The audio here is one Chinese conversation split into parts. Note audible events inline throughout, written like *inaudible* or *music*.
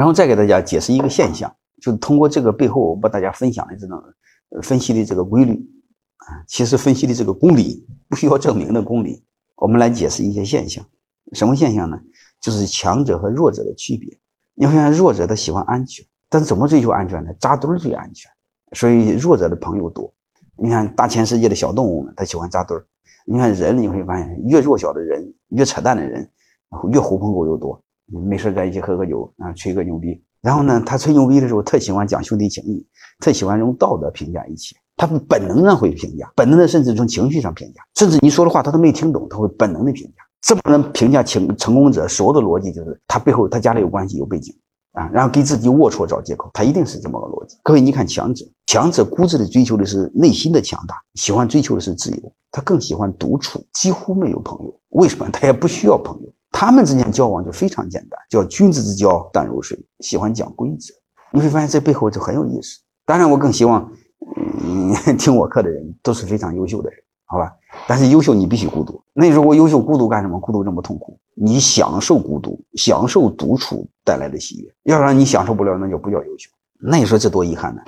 然后再给大家解释一个现象，就是通过这个背后我把大家分享的这种分析的这个规律啊，其实分析的这个公理不需要证明的公理，我们来解释一些现象。什么现象呢？就是强者和弱者的区别。你会发现弱者他喜欢安全，但怎么追求安全呢？扎堆儿最安全，所以弱者的朋友多。你看大千世界的小动物们，他喜欢扎堆儿。你看人，你会发现越弱小的人，越扯淡的人，越狐朋狗友多。没事在一起喝喝酒啊，吹个牛逼。然后呢，他吹牛逼的时候，特喜欢讲兄弟情义，特喜欢用道德评价一切。他本能上会评价，本能的甚至从情绪上评价，甚至你说的话他都没听懂，他会本能的评价。这么能评价成成功者，所有的逻辑就是他背后他家里有关系有背景啊，然后给自己龌龊找借口，他一定是这么个逻辑。各位，你看强者，强者固执的追求的是内心的强大，喜欢追求的是自由，他更喜欢独处，几乎没有朋友。为什么？他也不需要朋友。他们之间交往就非常简单，叫君子之交淡如水，喜欢讲规则。你会发现这背后就很有意思。当然，我更希望，嗯，*laughs* 听我课的人都是非常优秀的人，好吧？但是优秀你必须孤独。那你说我优秀孤独干什么？孤独这么痛苦，你享受孤独，享受独处带来的喜悦。要不然你享受不了，那就不叫优秀。那你说这多遗憾呢？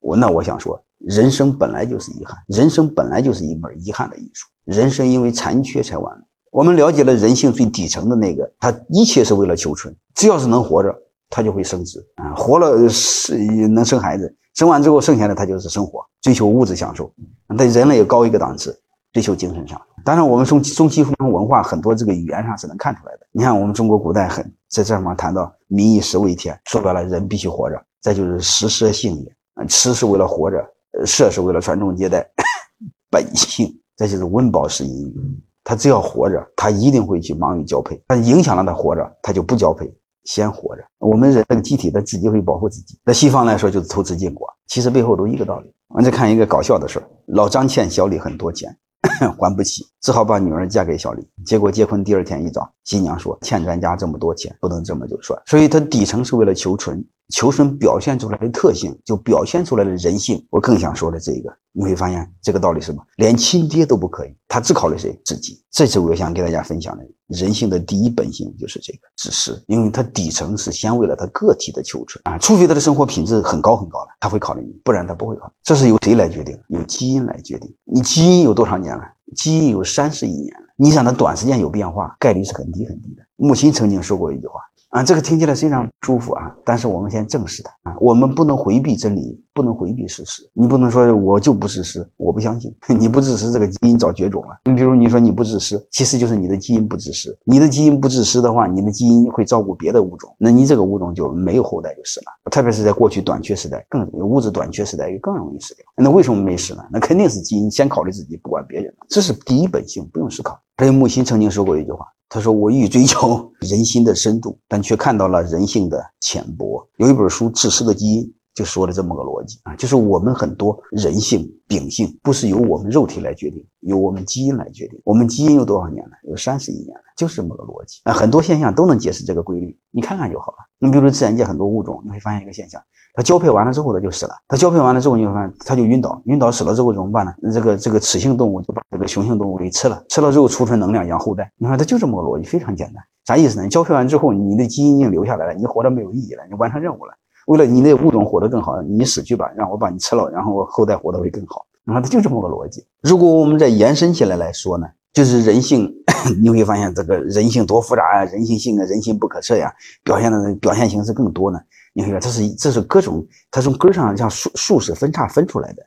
我那我想说，人生本来就是遗憾，人生本来就是一门遗憾的艺术。人生因为残缺才完美。我们了解了人性最底层的那个，他一切是为了求存，只要是能活着，他就会生殖啊，活了是能生孩子，生完之后剩下的他就是生活，追求物质享受。那人类也高一个档次，追求精神上。当然，我们从中西方文化很多这个语言上是能看出来的。你看，我们中国古代很在这方谈到“民以食为天”，说白了，人必须活着。再就是“食色性也”，吃是为了活着，色是为了传宗接代，*coughs* 本性。再就是“温饱是淫欲”。他只要活着，他一定会去忙于交配。但影响了他活着，他就不交配，先活着。我们人这个机体，他自己会保护自己。在西方来说，就是投资禁果，其实背后都一个道理。我们再看一个搞笑的事儿：老张欠小李很多钱，*coughs* 还不起，只好把女儿嫁给小李。结果结婚第二天一早，新娘说：“欠咱家这么多钱，不能这么就算。”所以，他底层是为了求存。求生表现出来的特性，就表现出来的人性。我更想说的这个，你会发现这个道理是什么？连亲爹都不可以，他只考虑谁？自己。这次我想给大家分享的，人性的第一本性就是这个自私，因为他底层是先为了他个体的求存啊，除非他的生活品质很高很高了，他会考虑你，不然他不会考虑。这是由谁来决定？由基因来决定。你基因有多少年了？基因有三十亿年了，你想它短时间有变化，概率是很低很低的。木心曾经说过一句话。啊，这个听起来非常舒服啊，但是我们先正视它啊，我们不能回避真理，不能回避事实。你不能说我就不自私，我不相信 *laughs* 你不自私，这个基因早绝种了。你比如你说你不自私，其实就是你的基因不自私。你的基因不自私的话，你的基因会照顾别的物种，那你这个物种就没有后代就死了。特别是在过去短缺时代，更物质短缺时代更容易死掉。那为什么没死呢？那肯定是基因先考虑自己，不管别人，这是第一本性，不用思考。还有木心曾经说过一句话。他说：“我欲追求 *laughs* 人心的深度，但却看到了人性的浅薄。”有一本书《自私的基因》就说了这么个逻辑啊，就是我们很多人性秉性不是由我们肉体来决定，由我们基因来决定。我们基因有多少年了？有三十亿年了，就是这么个逻辑啊。很多现象都能解释这个规律，你看看就好了。你比如说自然界很多物种，你会发现一个现象。它交配完了之后，它就死了。它交配完了之后，你会发现它就晕倒，晕倒死了之后怎么办呢？这个这个雌性动物就把这个雄性动物给吃了，吃了之后储存能量养后代。你看它就这么个逻辑，非常简单。啥意思呢？交配完之后，你的基因已经留下来了，你活着没有意义了，你完成任务了。为了你的物种活得更好，你死去吧，让我把你吃了，然后我后代活得会更好。你看它就这么个逻辑。如果我们再延伸起来来说呢，就是人性，*laughs* 你会发现这个人性多复杂啊，人性性啊，人性不可测呀，表现的表现形式更多呢。你看，这是这是各种，它从根上像树树是分叉分出来的。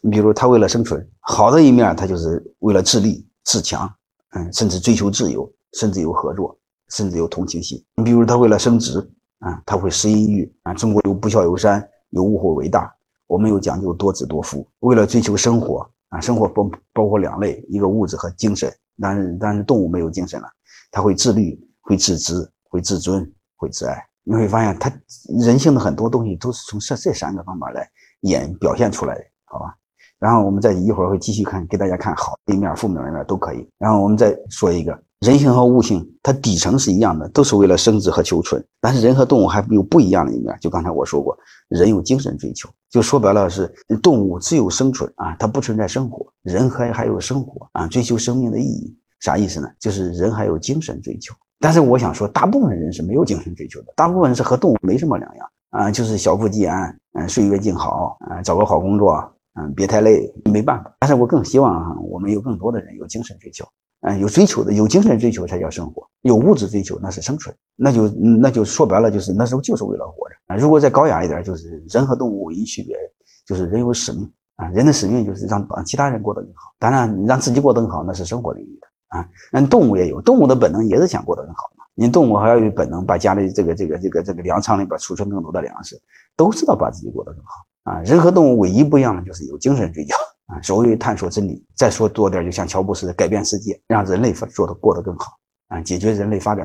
你比如，它为了生存，好的一面，它就是为了自立自强，嗯，甚至追求自由，甚至有合作，甚至有同情心。你比如，它为了升职，啊，它会食淫欲啊。中国有不孝有三，有物或为大，我们有讲究多子多夫。为了追求生活啊，生活包包括两类，一个物质和精神。但是但是动物没有精神了，它会自律，会自知，会自尊，会自爱。你会发现，他人性的很多东西都是从这这三个方面来演表现出来的，好吧？然后我们再一会儿会继续看，给大家看好的一面、负面一面都可以。然后我们再说一个，人性和物性，它底层是一样的，都是为了生殖和求存。但是人和动物还有不一样的一面，就刚才我说过，人有精神追求，就说白了是动物只有生存啊，它不存在生活；人还还有生活啊，追求生命的意义，啥意思呢？就是人还有精神追求。但是我想说，大部分人是没有精神追求的，大部分是和动物没什么两样啊，就是小富即安，嗯，岁月静好，啊，找个好工作，嗯，别太累，没办法。但是我更希望啊我们有更多的人有精神追求，嗯，有追求的，有精神追求才叫生活，有物质追求那是生存，那就那就说白了就是那时候就是为了活着啊。如果再高雅一点，就是人和动物唯一区别就是人有使命啊，人的使命就是让让其他人过得更好，当然让自己过得更好那是生活领域的。啊，那动物也有，动物的本能也是想过得更好嘛。你动物还要有本能，把家里这个这个这个这个粮仓里边储存更多的粮食，都知道把自己过得更好啊。人和动物唯一不一样的就是有精神追求啊，所谓探索真理。再说多点，就像乔布斯的改变世界，让人类做的过得更好啊，解决人类发展。